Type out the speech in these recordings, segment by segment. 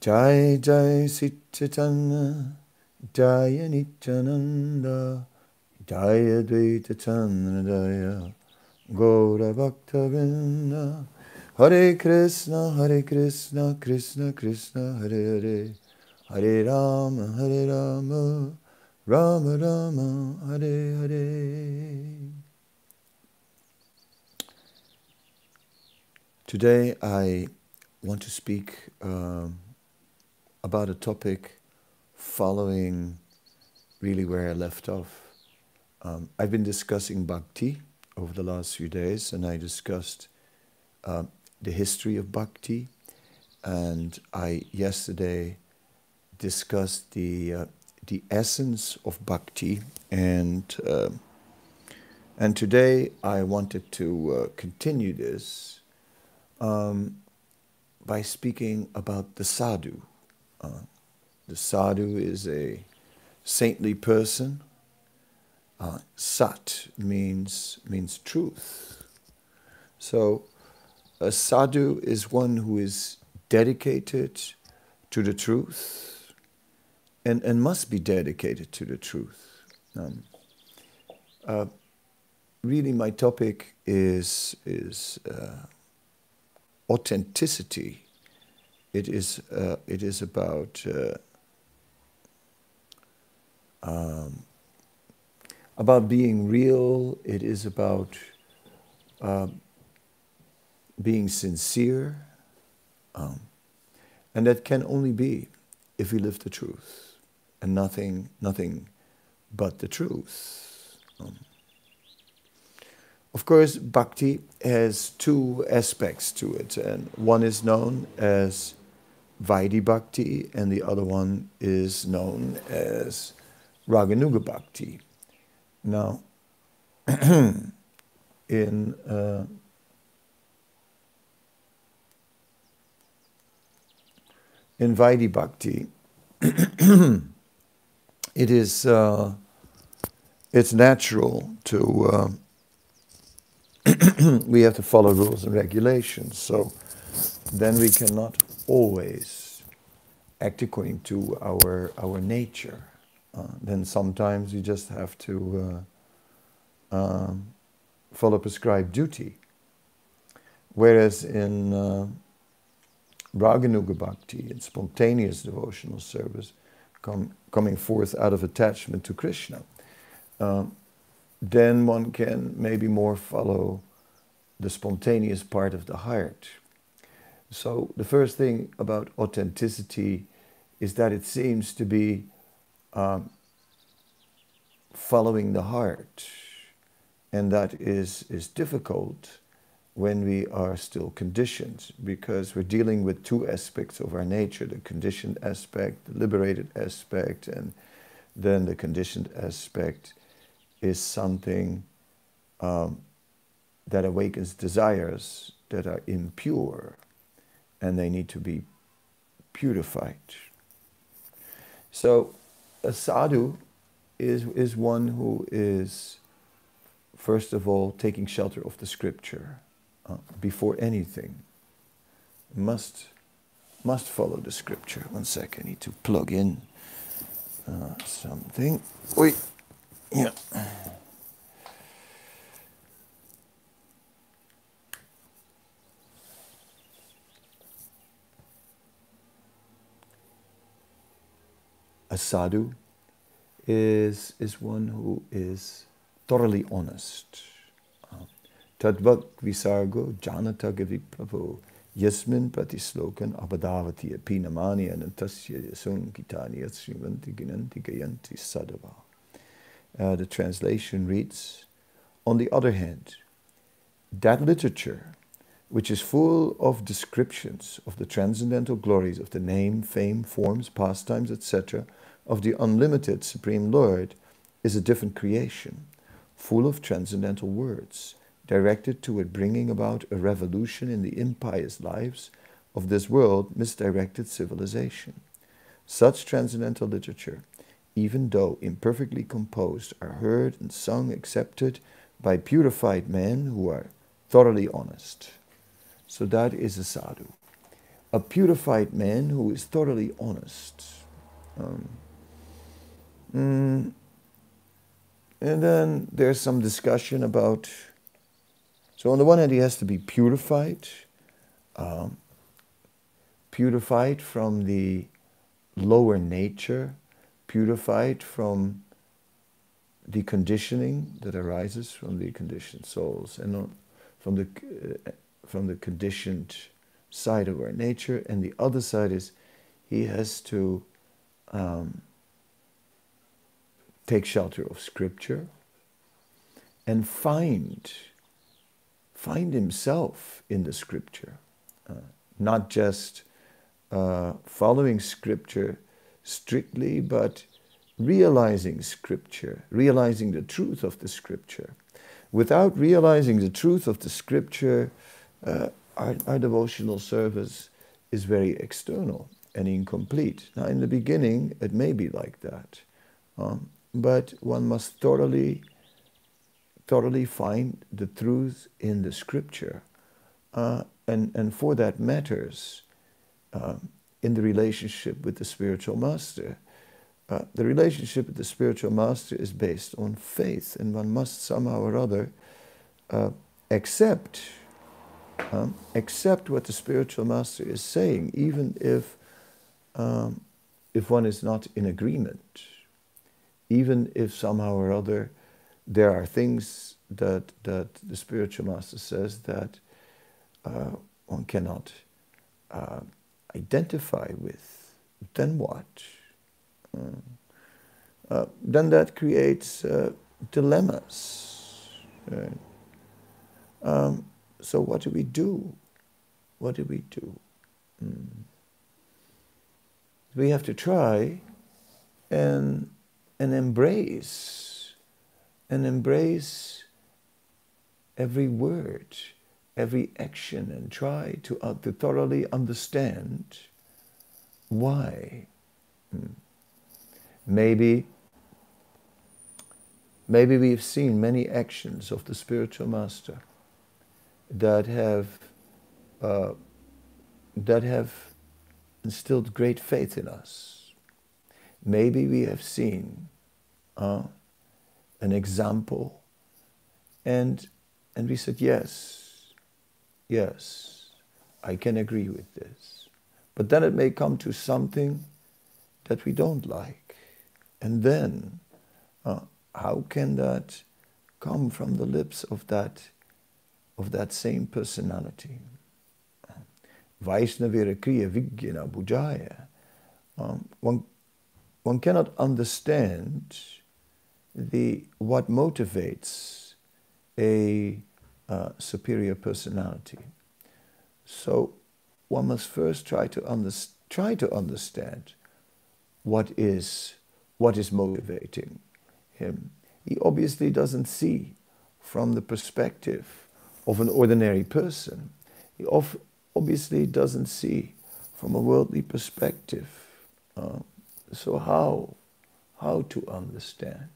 Jai Jai Sri Chaitanya Jaya Nityananda Jaya Dvaita Chandradaya Gaura Bhakta Vrinda Hare Krishna Hare Krishna Krishna Krishna Hare Hare Hare Rama Hare Rama Rama Rama Hare Hare Today I want to speak um, about a topic following really where I left off. Um, I've been discussing bhakti over the last few days, and I discussed uh, the history of bhakti, and I yesterday discussed the uh, the essence of bhakti, and uh, and today I wanted to uh, continue this um, by speaking about the sadhu. Uh, the sadhu is a saintly person. Uh, sat means means truth. So a sadhu is one who is dedicated to the truth and, and must be dedicated to the truth. Um, uh, really, my topic is, is uh, authenticity. It is, uh, it is about uh, um, about being real. It is about uh, being sincere, um, and that can only be if we live the truth and nothing, nothing but the truth. Um, of course, bhakti has two aspects to it, and one is known as Vaidhi Bhakti, and the other one is known as Raganuga Bhakti. Now, in uh, in Vaidhi Bhakti, it is uh, it's natural to uh, we have to follow rules and regulations. So then we cannot always act according to our our nature. Uh, then sometimes you just have to uh, um, follow prescribed duty. Whereas in uh, Raganuga Bhakti, in spontaneous devotional service, com- coming forth out of attachment to Krishna, um, then one can maybe more follow the spontaneous part of the heart. So, the first thing about authenticity is that it seems to be um, following the heart. And that is, is difficult when we are still conditioned because we're dealing with two aspects of our nature the conditioned aspect, the liberated aspect, and then the conditioned aspect is something um, that awakens desires that are impure and they need to be purified. So, a sadhu is, is one who is, first of all, taking shelter of the scripture uh, before anything. Must, must follow the scripture. One second, I need to plug in uh, something. Wait, yeah. A sadhu is, is one who is thoroughly honest. Tadvat visargo janata gavipravo yasmin pratislokan abadavati apinamani anantasya yasun kitani yatsrivanti ginanti gayanti sadava. Uh, the translation reads, On the other hand, that literature which is full of descriptions of the transcendental glories of the name, fame, forms, pastimes, etc., of the unlimited Supreme Lord, is a different creation, full of transcendental words, directed toward bringing about a revolution in the impious lives of this world misdirected civilization. Such transcendental literature, even though imperfectly composed, are heard and sung, accepted by purified men who are thoroughly honest. So that is a sadhu. a purified man who is thoroughly honest. Um, mm, and then there's some discussion about. So, on the one hand, he has to be purified, um, purified from the lower nature, purified from the conditioning that arises from the conditioned souls and from the, uh, from the conditioned side of our nature. And the other side is he has to um, take shelter of Scripture and find, find himself in the Scripture, uh, not just uh, following Scripture strictly, but realizing Scripture, realizing the truth of the Scripture. Without realizing the truth of the Scripture, uh, our, our devotional service is very external and incomplete. Now, in the beginning, it may be like that, um, but one must thoroughly, thoroughly find the truth in the Scripture, uh, and and for that matters, um, in the relationship with the spiritual master. Uh, the relationship with the spiritual master is based on faith, and one must somehow or other uh, accept um, accept what the spiritual master is saying, even if um, if one is not in agreement, even if somehow or other there are things that that the spiritual master says that uh, one cannot uh, identify with, then what? Uh, uh, then that creates uh, dilemmas. Um, so what do we do? What do we do? Mm. We have to try and and embrace and embrace every word, every action, and try to, uh, to thoroughly understand why. Mm. Maybe, maybe we've seen many actions of the spiritual master that have uh, that have instilled great faith in us. Maybe we have seen uh, an example, and and we said yes, yes, I can agree with this. But then it may come to something that we don't like and then, uh, how can that come from the lips of that, of that same personality? Vaishnavira Kriya Vijnana Bhujaya. Um, one, one cannot understand the, what motivates a uh, superior personality. So one must first try to, under, try to understand what is what is motivating him. He obviously doesn't see from the perspective of an ordinary person. He obviously doesn't see from a worldly perspective. Uh, so how, how to understand?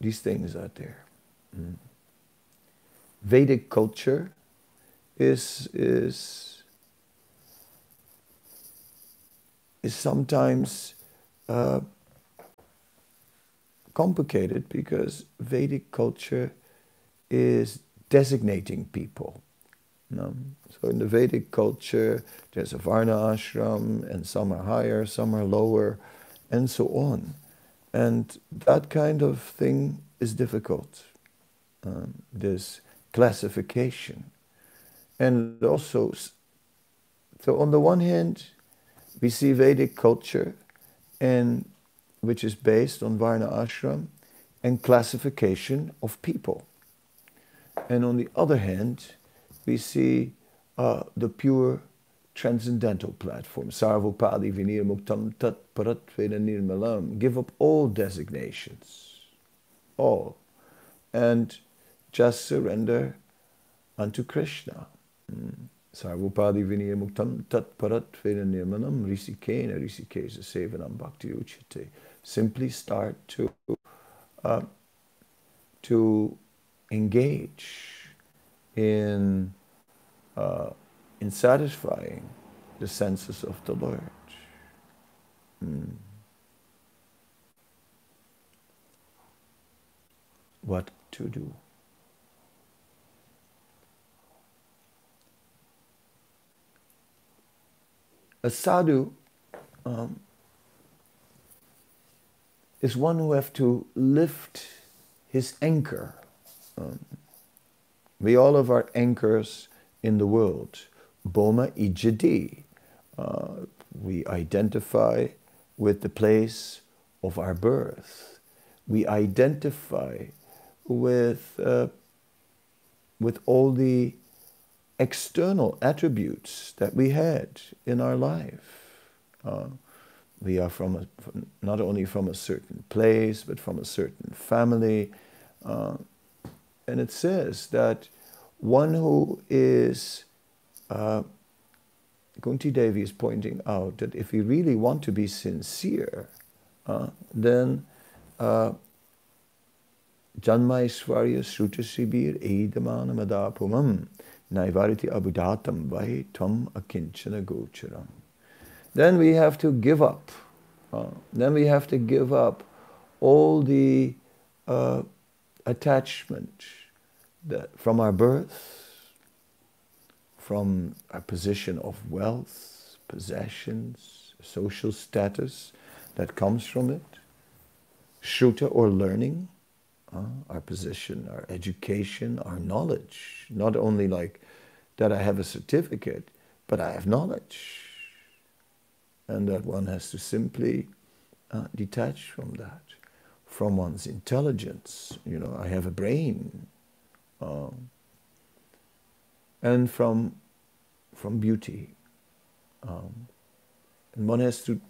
These things are there. Mm. Vedic culture is, is is sometimes uh, complicated because Vedic culture is designating people. So in the Vedic culture, there's a Varna ashram, and some are higher, some are lower, and so on. And that kind of thing is difficult, um, this classification. And also, so on the one hand, we see Vedic culture, and which is based on Varna ashram and classification of people. And on the other hand, we see uh, the pure transcendental platform. Sarvopadi vinir muktam tat paratveda nirmalam. Give up all designations, all, and just surrender unto Krishna. Mm. Sarvopadi Vinaya Muktam Tat Paratvena Nirmanam Risikena Risikesa Sevanam Bhakti Uchite. Simply start to, uh, to engage in, uh, in satisfying the senses of the Lord. Hmm. What to do? A sadhu um, is one who have to lift his anchor. Um, we all have our anchors in the world. Boma ijadi. Uh, we identify with the place of our birth. We identify with, uh, with all the external attributes that we had in our life. Uh, we are from, a, from, not only from a certain place, but from a certain family. Uh, and it says that one who is, uh, Kunti Devi is pointing out that if we really want to be sincere, uh, then uh, Janmaishwarya Srutasibir Eidamana Madapumam Naivariti Abudatam Vahi Tvam Akinchana Gocharam. Then we have to give up. Uh, then we have to give up all the uh, attachment that from our birth, from our position of wealth, possessions, social status that comes from it, shuta or learning, uh, our position, our education, our knowledge. Not only like that I have a certificate, but I have knowledge. And that one has to simply uh, detach from that, from one's intelligence. You know, I have a brain. Um, and from, from beauty. Um, and one has to,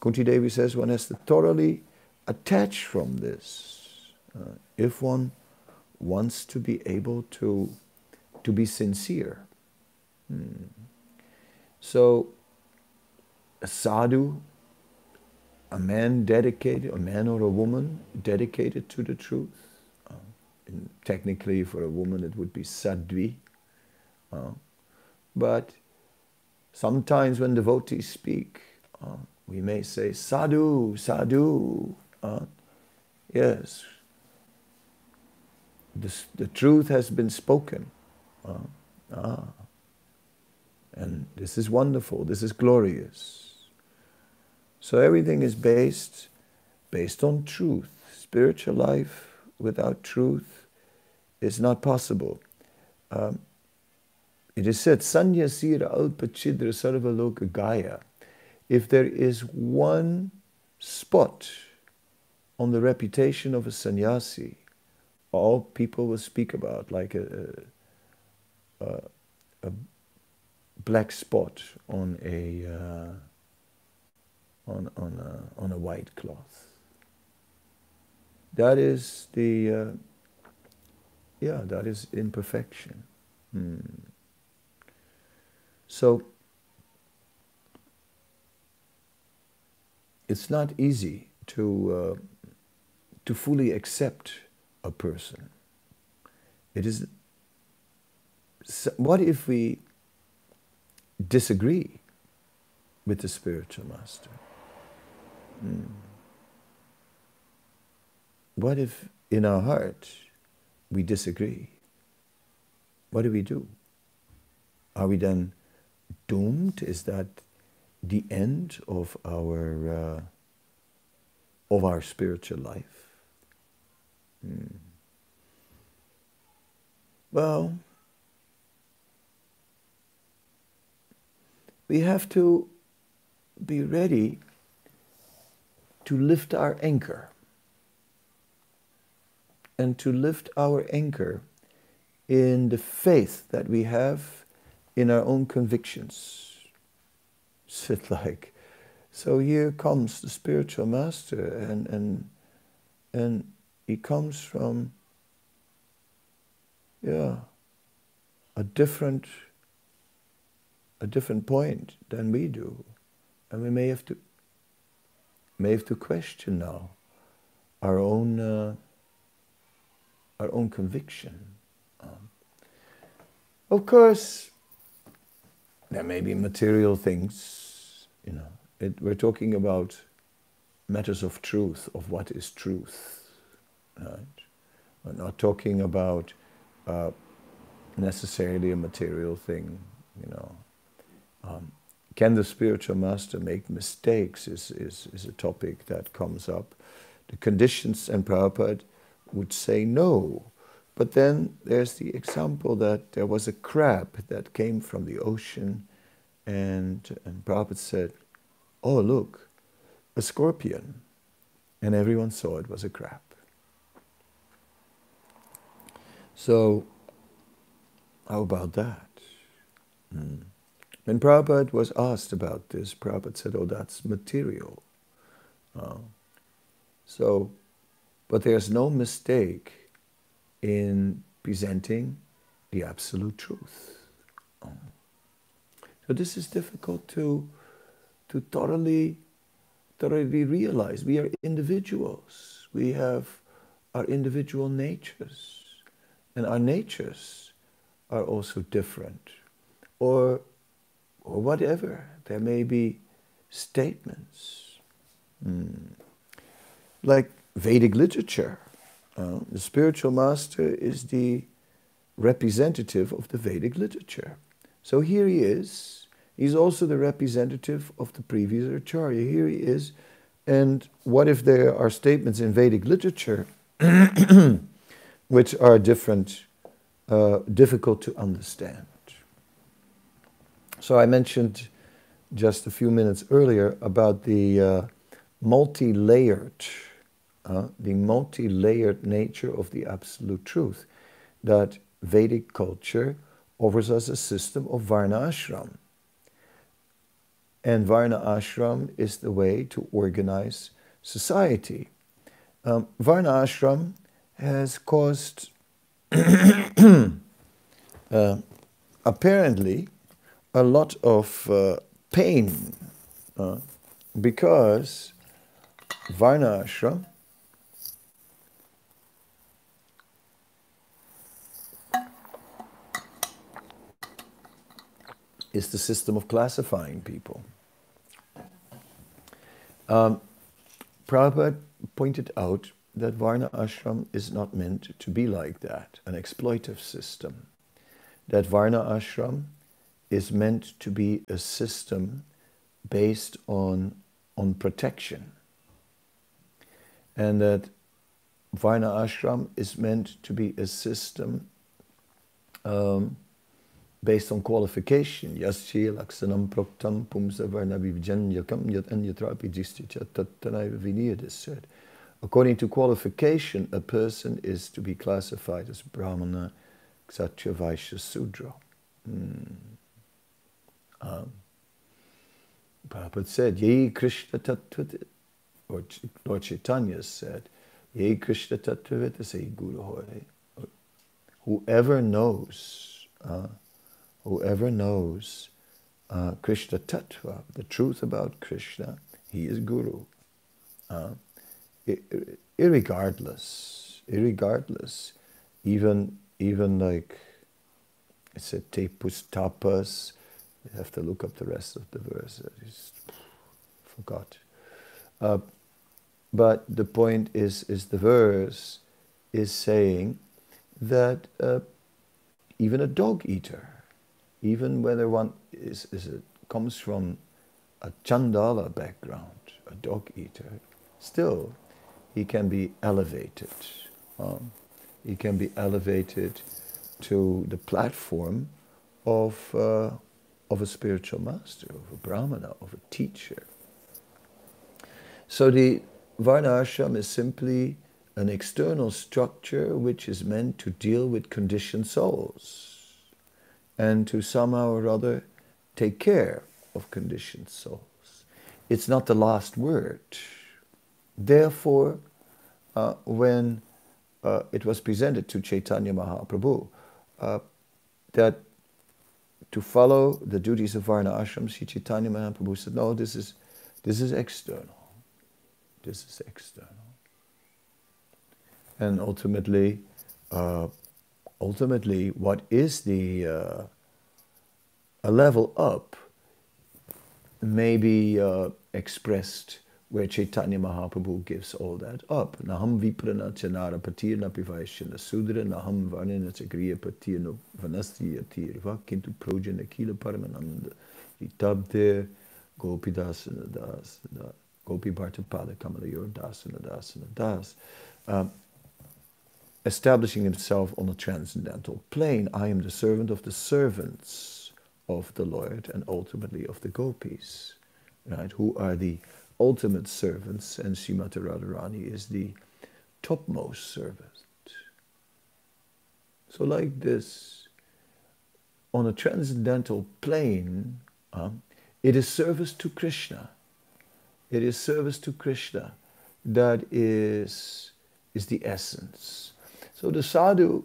Kunti Devi says, one has to thoroughly attach from this uh, if one wants to be able to, to be sincere. Hmm. So, a sadhu, a man dedicated, a man or a woman dedicated to the truth. Uh, technically, for a woman, it would be sadhvi. Uh, but sometimes when devotees speak, uh, we may say sadhu, sadhu. Uh, yes, this, the truth has been spoken. Uh, ah. And this is wonderful, this is glorious. So everything is based, based on truth. Spiritual life without truth is not possible. Um, it is said, Sanyasira alpachidra sarvaloka gaya. If there is one spot on the reputation of a sannyasi all people will speak about, like a, a, a black spot on a uh, on on a, on a white cloth. That is the uh, yeah, that is imperfection. Hmm. So it's not easy to uh, to fully accept a person. It is, what if we disagree with the spiritual master? Hmm. What if in our heart we disagree? What do we do? Are we then doomed? Is that the end of our uh, of our spiritual life? Hmm. Well, we have to be ready to lift our anchor and to lift our anchor in the faith that we have in our own convictions. Sit like, so here comes the spiritual master and, and, and he comes from, yeah, a different, a different point than we do. And we may have to, may have to question now our own, uh, our own conviction. Um, Of course, there may be material things, you know. It, we're talking about matters of truth, of what is truth, right? We're not talking about uh, necessarily a material thing, you know. Um, can the spiritual master make mistakes is, is, is a topic that comes up. The conditions and Prabhupada would say no. But then there's the example that there was a crab that came from the ocean and, and Prabhupada said, oh look, a scorpion. And everyone saw it was a crab. So, how about that? Mm. When Prabhupada was asked about this, Prabhupada said, oh, that's material. Uh, so, but there's no mistake in presenting the absolute truth. Uh, so this is difficult to, to thoroughly, thoroughly realize. We are individuals. We have our individual natures. And our natures are also different. Or or whatever. There may be statements. Mm. Like Vedic literature. Uh, the spiritual master is the representative of the Vedic literature. So here he is. He's also the representative of the previous Acharya. Here he is. And what if there are statements in Vedic literature which are different, uh, difficult to understand? So I mentioned just a few minutes earlier about the uh, multi-layered, uh, the multi-layered nature of the absolute truth, that Vedic culture offers us a system of Varna Ashram. And Varna Ashram is the way to organize society. Um, Varna Ashram has caused, uh, apparently, a lot of uh, pain uh, because Varna Ashram is the system of classifying people. Um, Prabhupada pointed out that Varna Ashram is not meant to be like that, an exploitive system. That Varna Ashram is meant to be a system based on, on protection. And that Varna Ashram is meant to be a system um, based on qualification. Laksanam proktam yat anyatrapi said. According to qualification, a person is to be classified as Brahmana, Kshatriya, Vaishya, Sudra. Hmm. Um, Prabhupada said, Ye Krishna Tattvata, or Lord Chaitanya said, Ye Krishna Tattvata say Guru Hoy. Whoever knows, uh, whoever knows uh, Krishna Tattva, the truth about Krishna, he is Guru. Uh, irregardless, irregardless, even even like it said tepus tapas, you have to look up the rest of the verse. I just forgot. Uh, but the point is, is the verse is saying that uh, even a dog eater, even whether one is, is a, comes from a Chandala background, a dog eater, still he can be elevated. Um, he can be elevated to the platform of uh, of a spiritual master, of a brahmana, of a teacher. So the Varna ashram is simply an external structure which is meant to deal with conditioned souls and to somehow or other take care of conditioned souls. It's not the last word. Therefore, uh, when uh, it was presented to Chaitanya Mahaprabhu, uh, that to follow the duties of Varna Ashram, Sri Chaitanya Mahaprabhu said, no, this is, this is external. This is external. And ultimately, uh, ultimately, what is the uh, a level up may be uh, expressed where Chaitanya Mahaprabhu gives all that up. Naham viprana chanara patirna pivaishana sudra naham varnana chakriya patirna vanasti yatirva kintu projana kila paramananda itabde gopidasana das gopi bharta pada kamalayor dasana dasana das. Um, establishing himself on a transcendental plane. I am the servant of the servants of the Lord and ultimately of the gopis, right? Who are the ultimate servants, and Srimati Radharani is the topmost servant. So, like this, on a transcendental plane, uh, it is service to Krishna. It is service to Krishna that is, is the essence. So the sadhu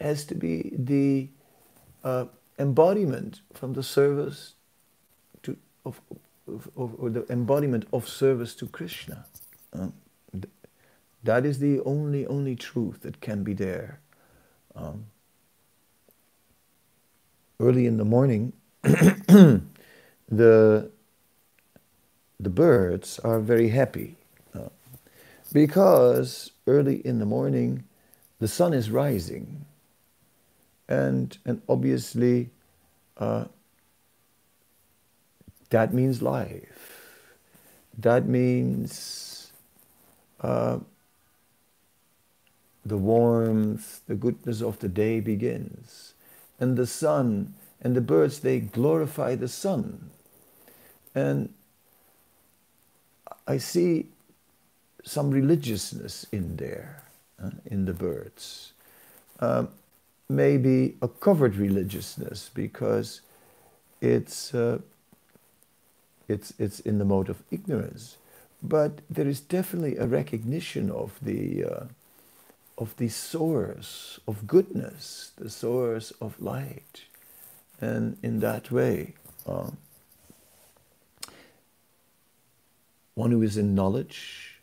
has to be the uh, embodiment from the service to, of, or the embodiment of service to Krishna. Um, that is the only only truth that can be there. Um, early in the morning, the the birds are very happy uh, because early in the morning the sun is rising, and and obviously. Uh, that means life. That means uh, the warmth, the goodness of the day begins. And the sun and the birds, they glorify the sun. And I see some religiousness in there, uh, in the birds. Uh, maybe a covered religiousness because it's uh, it's, it's in the mode of ignorance. But there is definitely a recognition of the, uh, of the source of goodness, the source of light. And in that way, uh, one who is in knowledge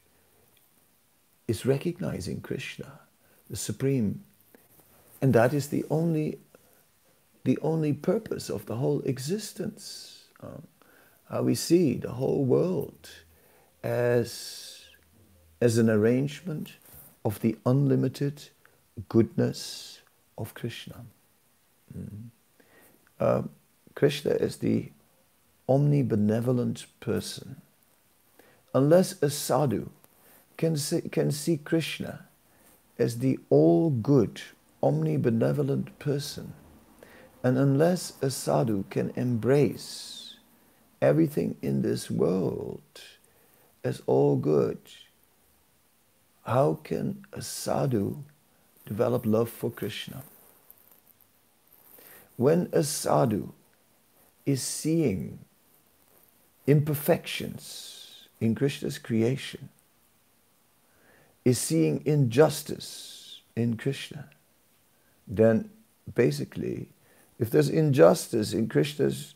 is recognizing Krishna, the Supreme. And that is the only, the only purpose of the whole existence. How we see the whole world as, as an arrangement of the unlimited goodness of Krishna. Mm. Uh, Krishna is the omnibenevolent person. Unless a sadhu can see, can see Krishna as the all good, omnibenevolent person, and unless a sadhu can embrace everything in this world as all good, how can a sadhu develop love for Krishna? When a sadhu is seeing imperfections in Krishna's creation, is seeing injustice in Krishna, then basically, if there's injustice in Krishna's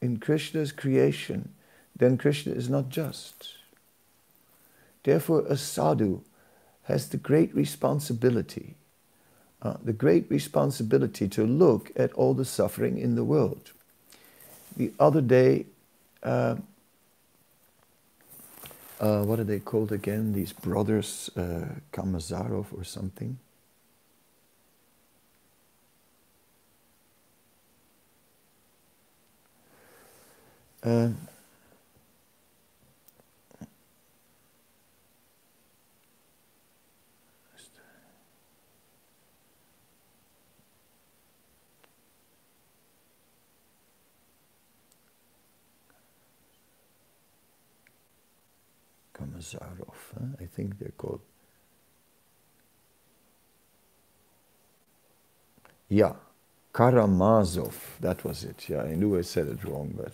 in Krishna's creation, then Krishna is not just. Therefore, a sadhu has the great responsibility, uh, the great responsibility to look at all the suffering in the world. The other day, uh, uh, what are they called again? These brothers, uh, Kamazarov or something. Kamazarov, huh? I think they're called. Yeah, Karamazov, that was it. Yeah, I knew I said it wrong, but.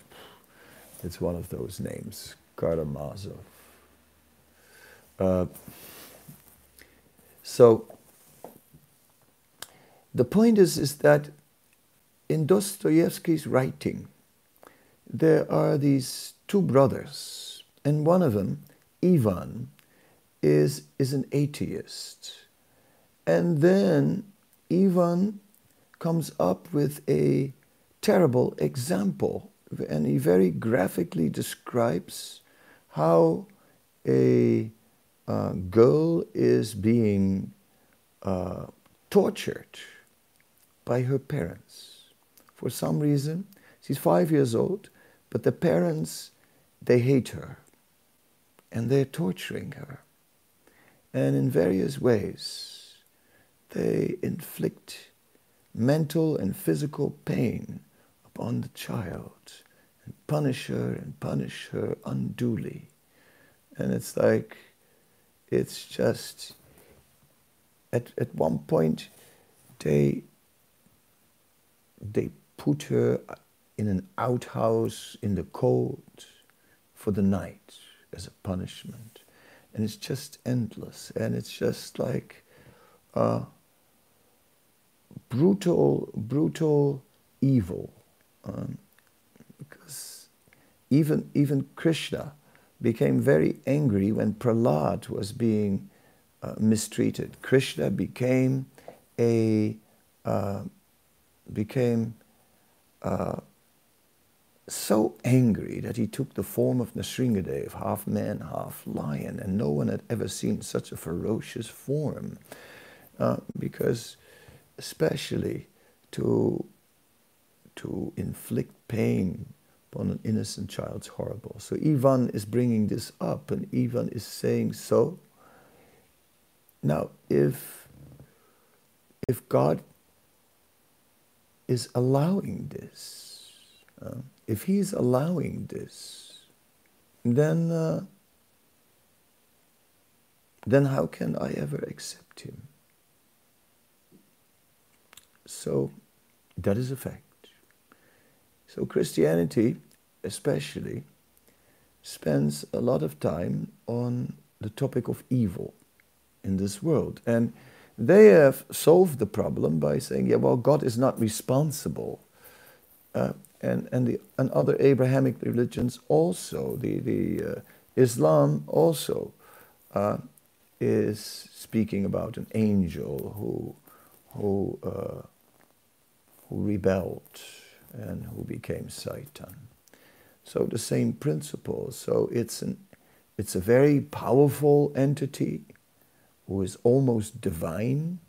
It's one of those names, Karamazov. Uh, so the point is, is that in Dostoevsky's writing, there are these two brothers, and one of them, Ivan, is, is an atheist. And then Ivan comes up with a terrible example, and he very graphically describes how a uh, girl is being uh, tortured by her parents. For some reason, she's five years old, but the parents, they hate her and they're torturing her. And in various ways, they inflict mental and physical pain upon the child and punish her and punish her unduly. And it's like, it's just, at, at one point, they they put her in an outhouse in the cold for the night as a punishment. And it's just endless. And it's just like uh, brutal, brutal evil. Um, because even, even Krishna became very angry when Prahlad was being uh, mistreated. Krishna became a uh, became uh, so angry that he took the form of Nrsingadev, half man, half lion, and no one had ever seen such a ferocious form. Uh, because especially to, to inflict pain upon an innocent child is horrible. So Ivan is bringing this up, and Ivan is saying so. Now, if, if God is allowing this, uh, if he's allowing this, then uh, then how can I ever accept him? So that is a fact. So Christianity, especially, spends a lot of time on the topic of evil in this world. And they have solved the problem by saying, yeah, well, God is not responsible. Uh, and, and, the, and other Abrahamic religions also, the, the uh, Islam also uh, is speaking about an angel who, who, uh, who rebelled and who became Satan. So the same principle. So it's, an, it's a very powerful entity who is almost divine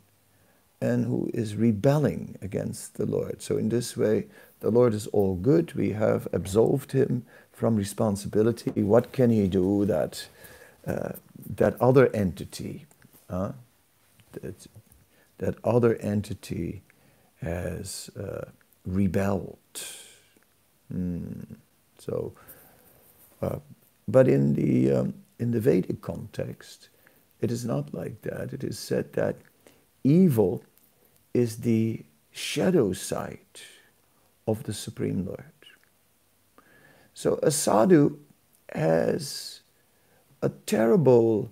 and who is rebelling against the Lord. So, in this way, the Lord is all good. We have absolved him from responsibility. What can he do that uh, that other entity, uh, that, that other entity has uh, rebelled? Mm. So, uh, but in the um, in the Vedic context, it is not like that. It is said that evil is the shadow side of the Supreme Lord. So a sadhu has a terrible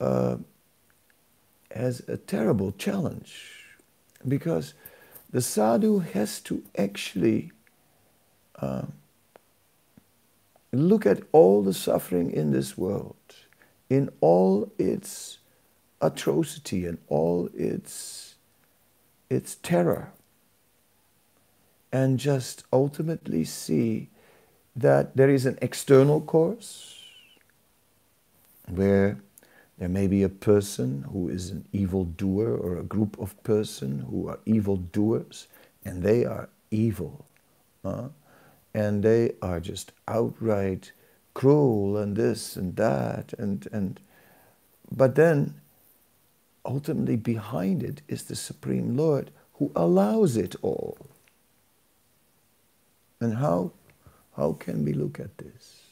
uh, has a terrible challenge because the sadhu has to actually uh, look at all the suffering in this world in all its atrocity and all its, its terror, and just ultimately see that there is an external cause where there may be a person who is an evil doer or a group of person who are evil doers and they are evil. Uh, and they are just outright cruel and this and that and and but then ultimately behind it is the supreme lord who allows it all and how how can we look at this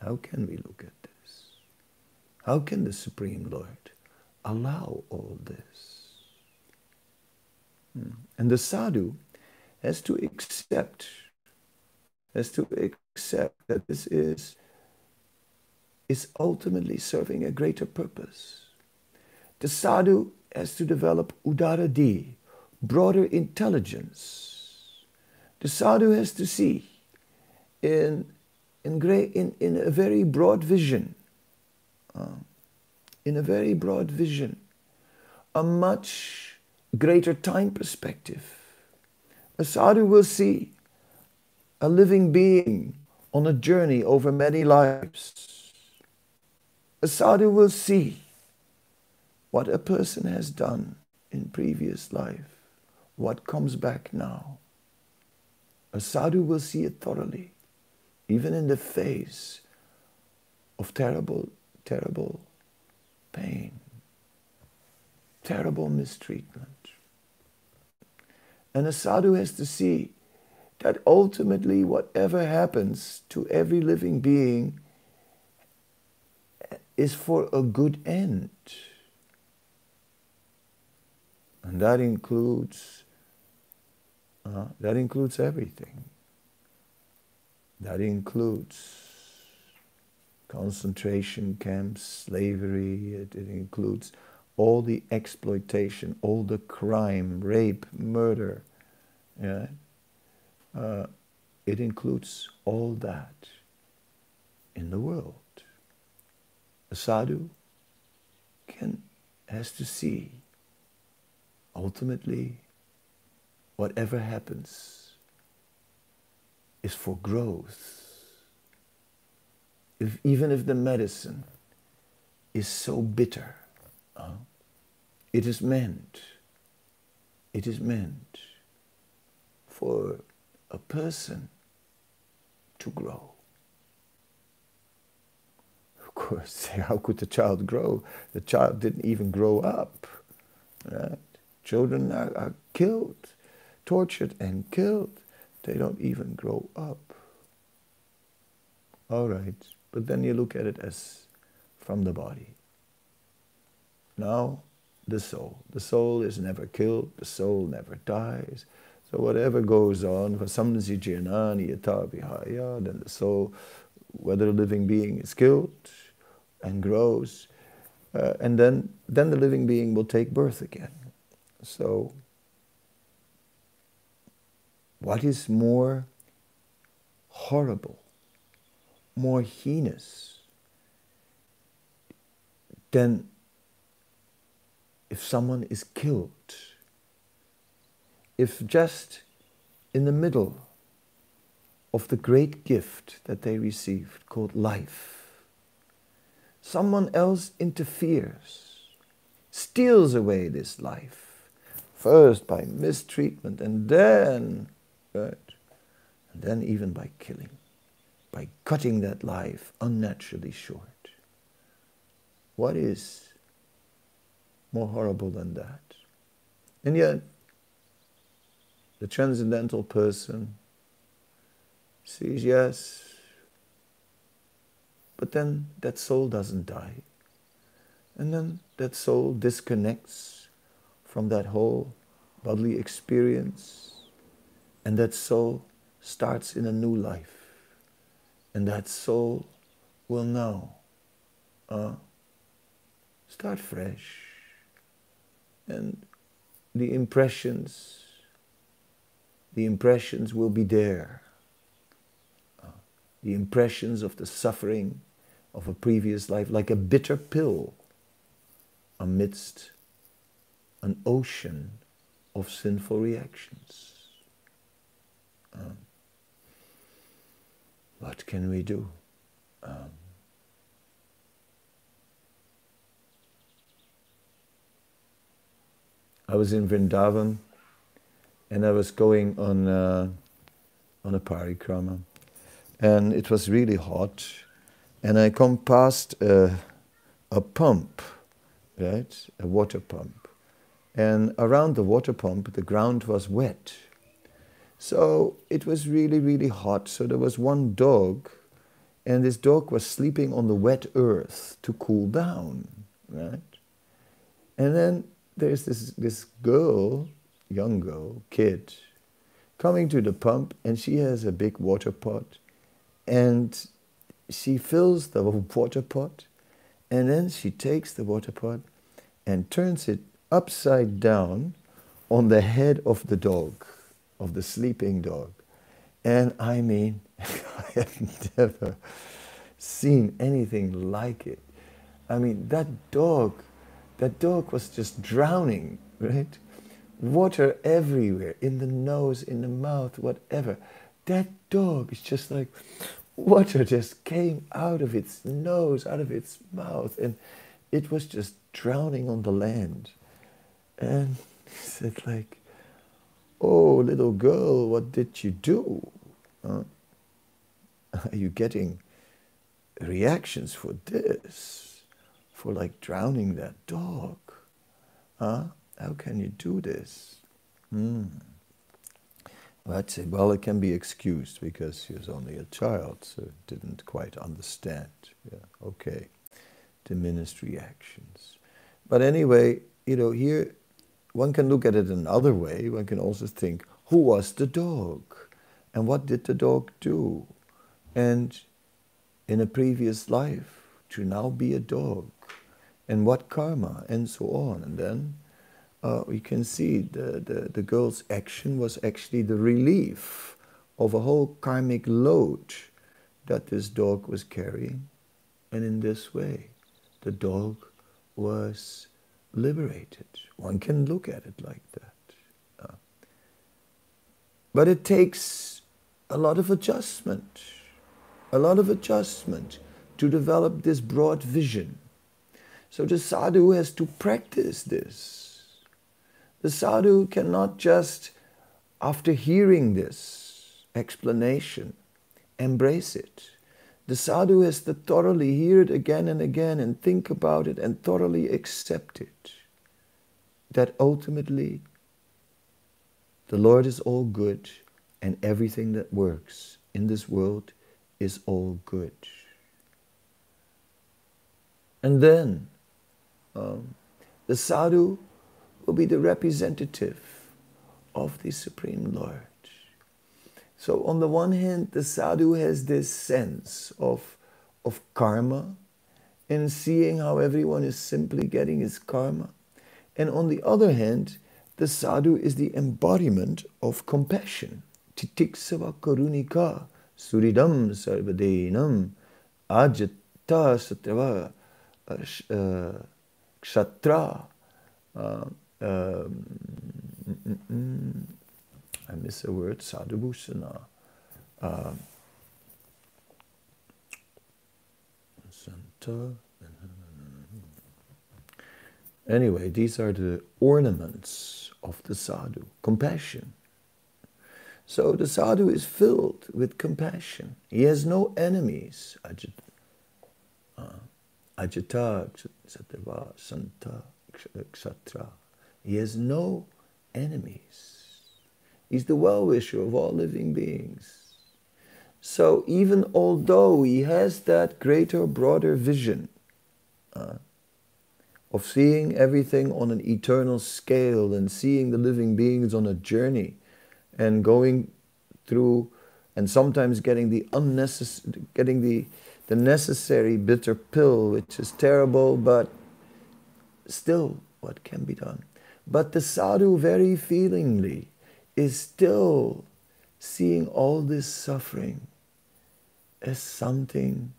how can we look at how can the supreme lord allow all this hmm. and the sadhu has to accept has to accept that this is is ultimately serving a greater purpose. The sadhu has to develop udaradi, broader intelligence. The sadhu has to see in, in, great, in, in a very broad vision, uh, in a very broad vision, a much greater time perspective. A sadhu will see a living being on a journey over many lives. A sadhu will see what a person has done in previous life, what comes back now. A sadhu will see it thoroughly, even in the face of terrible, terrible pain, terrible mistreatment. And a sadhu has to see that ultimately, whatever happens to every living being is for a good end. And that includes uh, that includes everything. That includes concentration camps, slavery, it, it, includes all the exploitation, all the crime, rape, murder. Yeah? Uh, it includes all that in the world. A sadhu can, has to see ultimately whatever happens is for growth if, even if the medicine is so bitter, uh, it is meant, it is meant for a person to grow. Of course, how could the child grow? The child didn't even grow up. Right? Children are, are killed, tortured and killed. They don't even grow up. All right. But then you look at it as from the body. Now, the soul. The soul is never killed, the soul never dies. So whatever goes on, for some zijananiha, then the soul, whether a living being is killed and grows, uh, and then, then the living being will take birth again. So, what is more horrible more heinous than if someone is killed. If just in the middle of the great gift that they received called life, someone else interferes, steals away this life, first by mistreatment and then, right, and then even by killing by cutting that life unnaturally short. What is more horrible than that? And yet, the transcendental person sees, yes, but then that soul doesn't die. And then that soul disconnects from that whole bodily experience, and that soul starts in a new life. And that soul will know. Uh, start fresh. And the impressions, the impressions will be there. Uh, the impressions of the suffering of a previous life, like a bitter pill amidst an ocean of sinful reactions. Uh, what can we do? Um, I was in Vrindavan and I was going on uh, on a parikrama and it was really hot and I come past a, a pump, right, a water pump. And around the water pump the ground was wet so it was really, really hot. So there was one dog, and this dog was sleeping on the wet earth to cool down, right? And then there's this, this girl, young girl, kid, coming to the pump, and she has a big water pot, and she fills the water pot, and then she takes the water pot and turns it upside down on the head of the dog of the sleeping dog. And I mean, I have never seen anything like it. I mean, that dog, that dog was just drowning, right? water everywhere, in the nose, in the mouth, whatever. That dog is just like water just came out of its nose, out of its mouth, and it was just drowning on the land. And he said, like, oh, little girl, what did you do? Huh? Are you getting reactions for this? For like drowning that dog? Huh? How can you do this? Hmm. Well, I'd say, well, it can be excused because he was only a child, so didn't quite understand. Yeah, okay. Diminished reactions. But anyway, you know, here one can look at it another way. One can also think, who was the dog? And what did the dog do? And in a previous life, to now be a dog. And what karma, and so on. And then uh, we can see the, the, the girl's action was actually the relief of a whole karmic load that this dog was carrying. And in this way, the dog was liberated. One can look at it like that. Uh, but it takes a lot of adjustment, a lot of adjustment to develop this broad vision. So the sadhu has to practice this the sadhu cannot just, after hearing this explanation, embrace it. The sadhu has to thoroughly hear it again and again and think about it and thoroughly accept it. That ultimately the Lord is all good and everything that works in this world is all good. And then um, the sadhu will be the representative of the Supreme Lord. So, on the one hand, the sadhu has this sense of, of karma and seeing how everyone is simply getting his karma. And on the other hand, the sadhu is the embodiment of compassion. Titiksava karunika suridam sarvadenam ajata satrava uh, uh, uh, um, mm, mm, mm, I miss a word, sadhubhusana. Uh, Santa. Anyway, these are the ornaments of the sadhu, compassion. So the sadhu is filled with compassion. He has no enemies. Ajita, uh, ajita santa, ksatra. He has no enemies. He's the well wisher of all living beings. So, even although he has that greater, broader vision uh, of seeing everything on an eternal scale and seeing the living beings on a journey and going through and sometimes getting the unnecessary, getting the, the necessary bitter pill, which is terrible, but still, what can be done? But the sadhu very feelingly is still seeing all this suffering as something,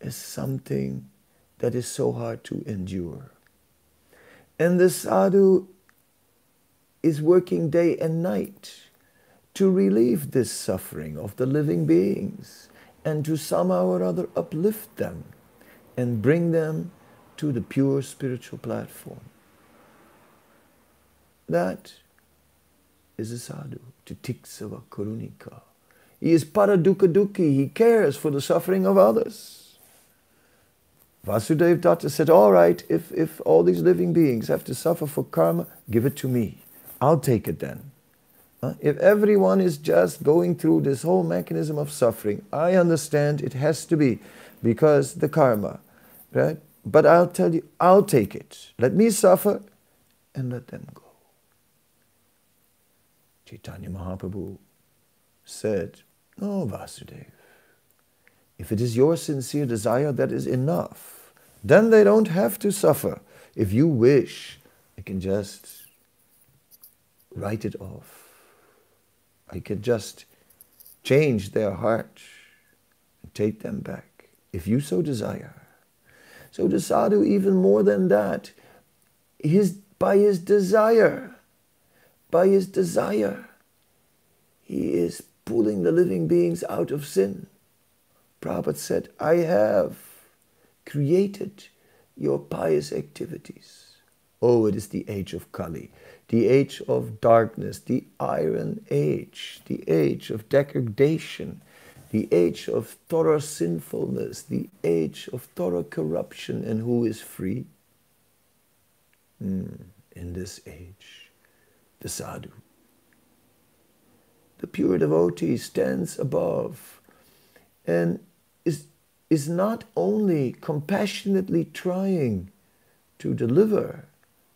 as something that is so hard to endure. And the sadhu is working day and night to relieve this suffering of the living beings and to somehow or other uplift them and bring them to the pure spiritual platform. That is a sadhu, titiksava karunika. He is paradukadukhi, he cares for the suffering of others. Vasudev Datta said, All right, if, if all these living beings have to suffer for karma, give it to me. I'll take it then. Uh, if everyone is just going through this whole mechanism of suffering, I understand it has to be because the karma, right? But I'll tell you, I'll take it. Let me suffer and let them go. Chaitanya Mahaprabhu said, No, Vasudev. If it is your sincere desire, that is enough. Then they don't have to suffer. If you wish, I can just write it off. I can just change their heart and take them back, if you so desire. So the sadhu, even more than that, his by his desire. By his desire. He is pulling the living beings out of sin. Prabhupada said, I have created your pious activities. Oh, it is the age of Kali, the age of darkness, the iron age, the age of degradation, the age of thorough sinfulness, the age of thorough corruption. And who is free? Mm, in this age, the sadhu. The pure devotee stands above and is, is not only compassionately trying to deliver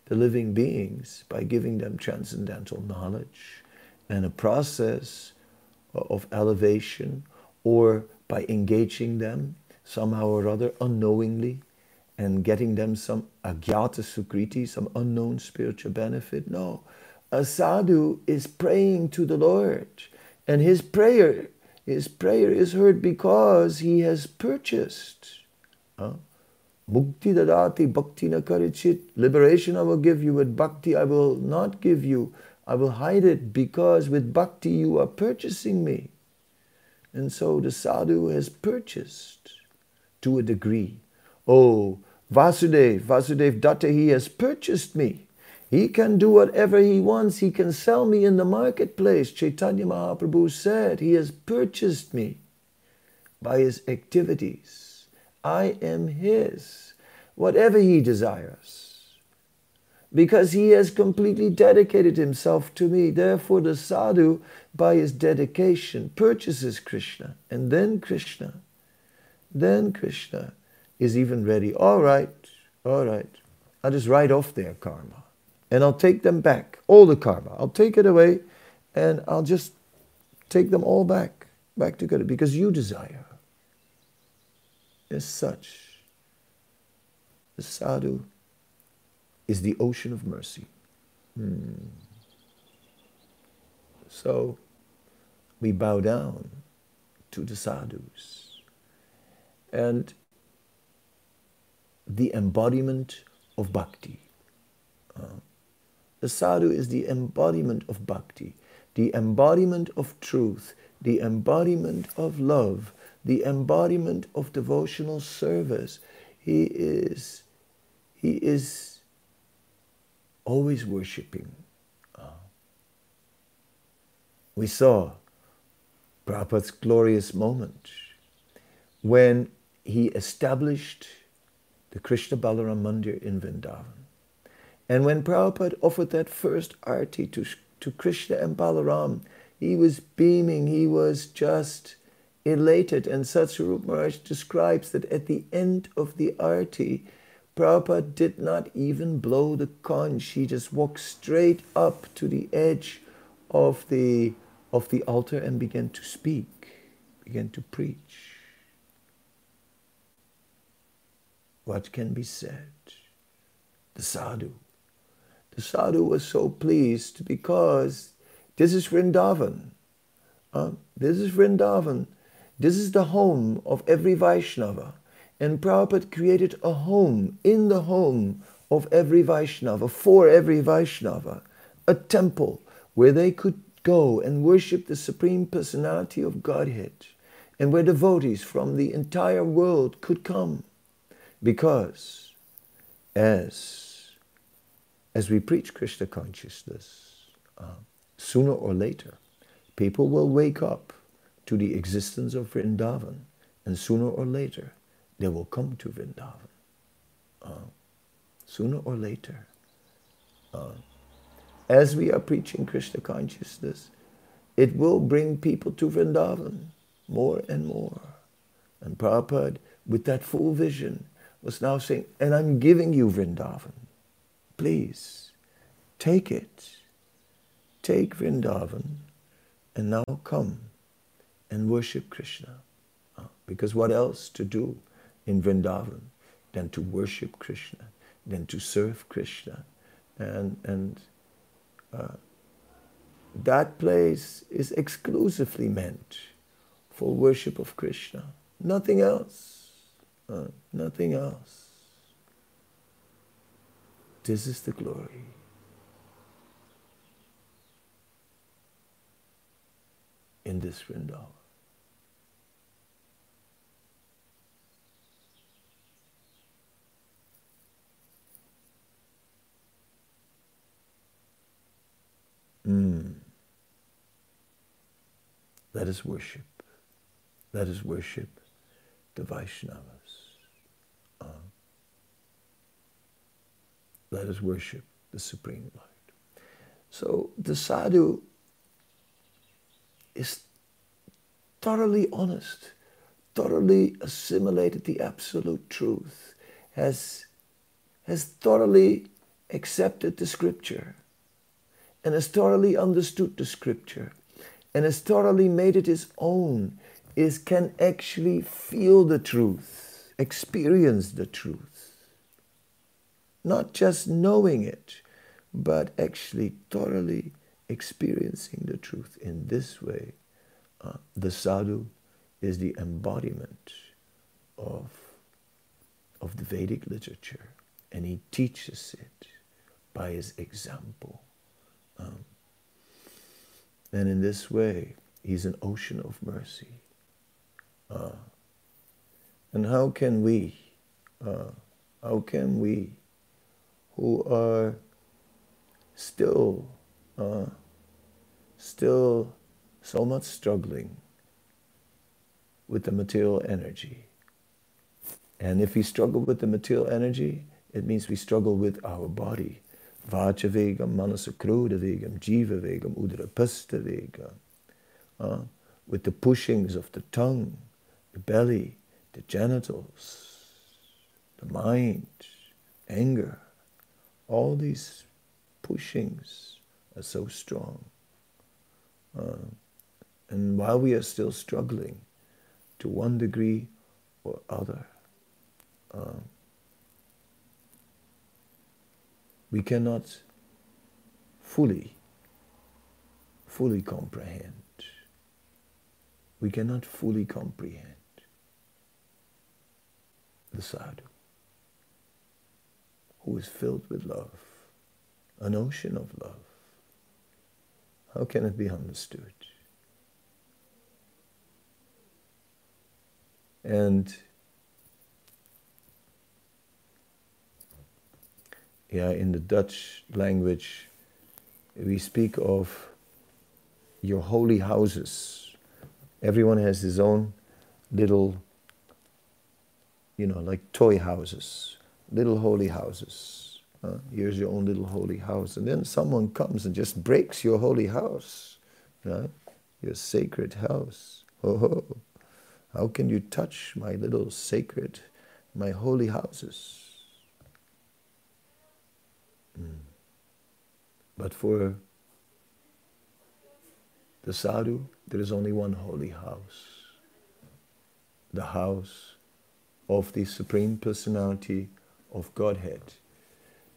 the living beings by giving them transcendental knowledge and a process of elevation or by engaging them somehow or other unknowingly and getting them some agyata sukriti, some unknown spiritual benefit. No, a sadhu is praying to the Lord, and his prayer, his prayer is heard because he has purchased. Mukti dadati bhakti nakarichit. Liberation I will give you, with bhakti I will not give you. I will hide it because with bhakti you are purchasing me. And so the sadhu has purchased to a degree. Oh, Vasudev, Vasudev Datta, he has purchased me. He can do whatever he wants. He can sell me in the marketplace. Chaitanya Mahaprabhu said, He has purchased me by his activities. I am his, whatever he desires. Because he has completely dedicated himself to me. Therefore, the sadhu, by his dedication, purchases Krishna. And then Krishna, then Krishna is even ready. All right, all right. I'll just write off their karma and I'll take them back, all the karma. I'll take it away and I'll just take them all back, back together because you desire. As such, the sadhu is the ocean of mercy. Hmm. So we bow down to the sadhus. And the embodiment of bhakti. Uh, the sadhu is the embodiment of bhakti, the embodiment of truth, the embodiment of love, the embodiment of devotional service. He is, he is always worshipping. Uh, we saw Prabhupada's glorious moment when he established the Krishna Balaram Mandir in Vrindavan. And when Prabhupada offered that first arti to, to Krishna and Balaram, he was beaming, he was just elated. And Satsvarup Maharaj describes that at the end of the arti, Prabhupada did not even blow the conch. He just walked straight up to the edge of the, of the altar and began to speak, began to preach. What can be said? The sadhu the sadhu was so pleased because this is Vrindavan. Uh, this is Vrindavan. This is the home of every Vaishnava. And Prabhupada created a home in the home of every Vaishnava, for every Vaishnava, a temple where they could go and worship the Supreme Personality of Godhead, and where devotees from the entire world could come. Because as as we preach Krishna consciousness, uh, sooner or later, people will wake up to the existence of Vrindavan, and sooner or later, they will come to Vrindavan. Uh, sooner or later. Uh, as we are preaching Krishna consciousness, it will bring people to Vrindavan more and more. And Prabhupada, with that full vision, was now saying, and I'm giving you Vrindavan. Please, take it. Take Vrindavan and now come and worship Krishna. Uh, because what else to do in Vrindavan than to worship Krishna, than to serve Krishna? And, and uh, that place is exclusively meant for worship of Krishna. Nothing else. Uh, nothing else. This is the glory. In this Vrindavan. Mm. Let us worship. Let us worship the Vaishnavas. Uh, let us worship the Supreme Lord. So the sadhu is thoroughly honest, thoroughly assimilated the absolute truth, has, has thoroughly accepted the scripture, and has thoroughly understood the scripture, and has thoroughly made it his own, is can actually feel the truth, experience the truth. Not just knowing it, but actually thoroughly experiencing the truth in this way. Uh, the sadhu is the embodiment of, of the Vedic literature, and he teaches it by his example. Um, and in this way, he's an ocean of mercy. Uh, and how can we, uh, how can we, who are still, uh, still so much struggling with the material energy, and if we struggle with the material energy, it means we struggle with our body. Vajavegam, manasakrodavegam, jiva vegam, udrapasta vegam. Uh, with the pushings of the tongue, the belly, the genitals, the mind, anger, all these pushings are so strong. Uh, and while we are still struggling to one degree or other, uh, we cannot fully, fully comprehend. We cannot fully comprehend the sadhu who is filled with love, an ocean of love. How can it be understood? And yeah, in the Dutch language, we speak of your holy houses. Everyone has his own little, you know, like toy houses, little holy houses. Here's your own little holy house. And then someone comes and just breaks your holy house, right? Your sacred house. Oh, how can you touch my little sacred, my holy houses? Mm. But for the sadhu, there is only one holy house the house of the Supreme Personality of Godhead.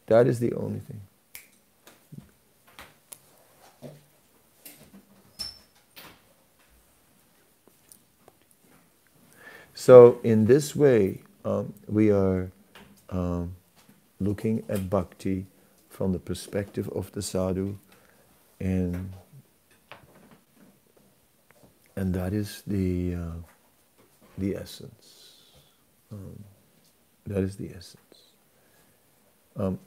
That is the only thing. So, in this way, um, we are um, looking at bhakti from the perspective of the sadhu, and and that is the uh, the essence. Um, that is the essence. Um,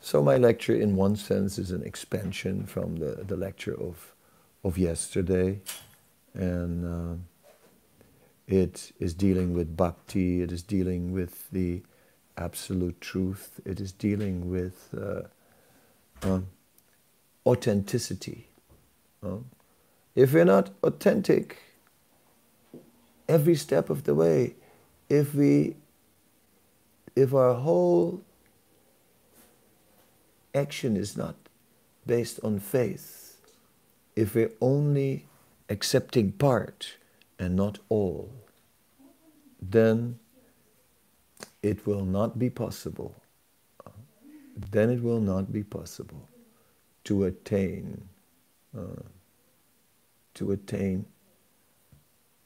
so my lecture, in one sense, is an expansion from the, the lecture of of yesterday, and uh, it is dealing with bhakti. It is dealing with the absolute truth. It is dealing with uh, um, authenticity. Um, if we're not authentic every step of the way, if we, if our whole action is not based on faith, if we're only accepting part and not all, then it will not be possible then it will not be possible to attain uh, to attain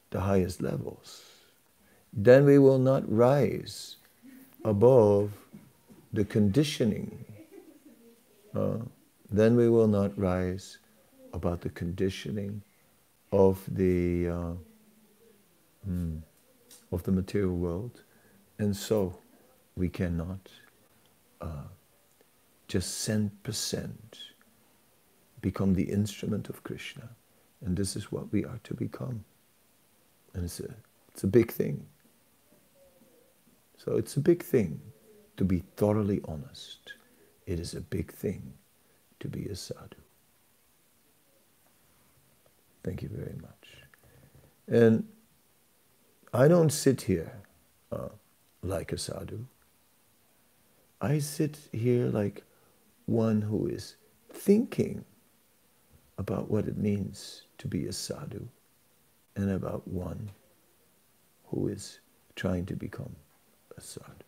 the highest levels. Then we will not rise above the conditioning uh, then we will not rise about the conditioning of the uh, hmm, of the material world, and so we cannot uh, just cent percent become the instrument of Krishna, and this is what we are to become, and it's a it's a big thing. So it's a big thing to be thoroughly honest. It is a big thing to be a sadhu. Thank you very much. And I don't sit here uh, like a sadhu. I sit here like one who is thinking about what it means to be a sadhu and about one who is trying to become a sadhu.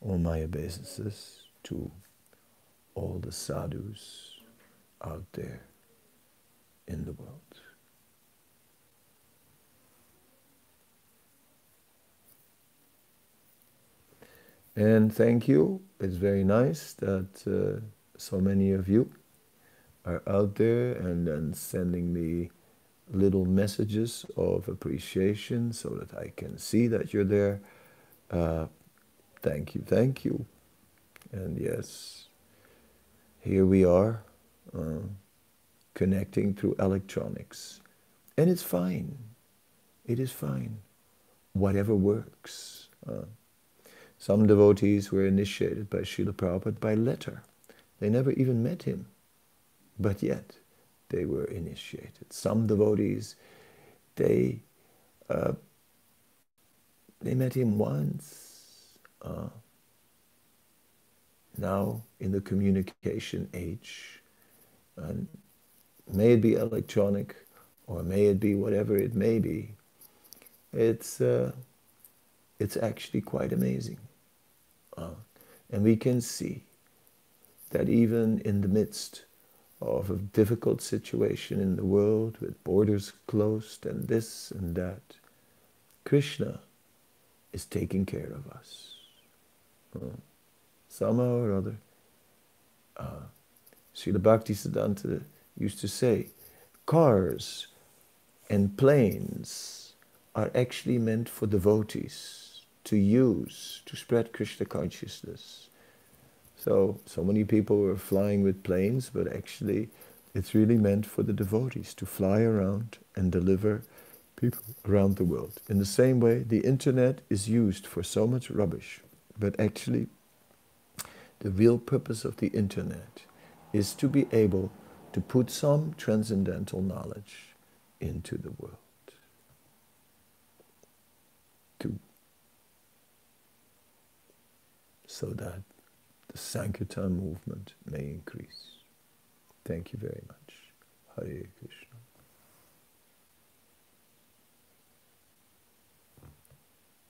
All my obeisances to all the sadhus out there in the world. And thank you. It's very nice that uh, so many of you are out there and, and sending me little messages of appreciation so that I can see that you're there. Uh, thank you, thank you. And yes, here we are uh, connecting through electronics. And it's fine. It is fine. Whatever works. Uh, some devotees were initiated by Srila Prabhupada by letter. They never even met him. But yet, they were initiated. Some devotees, they uh, they met him once. Uh, now, in the communication age, and may it be electronic or may it be whatever it may be, it's uh, it's actually quite amazing, uh, and we can see that even in the midst of a difficult situation in the world with borders closed and this and that, Krishna is taking care of us. Uh, somehow or other. Uh, Srila Bhaktisiddhanta used to say, cars and planes are actually meant for devotees to use to spread Krishna consciousness. So, so many people were flying with planes, but actually it's really meant for the devotees to fly around and deliver people around the world. In the same way, the internet is used for so much rubbish, but actually the real purpose of the internet is to be able to put some transcendental knowledge into the world. To, so that the Sankirtan movement may increase. Thank you very much. Hare